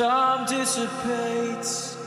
Time dissipates,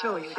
show you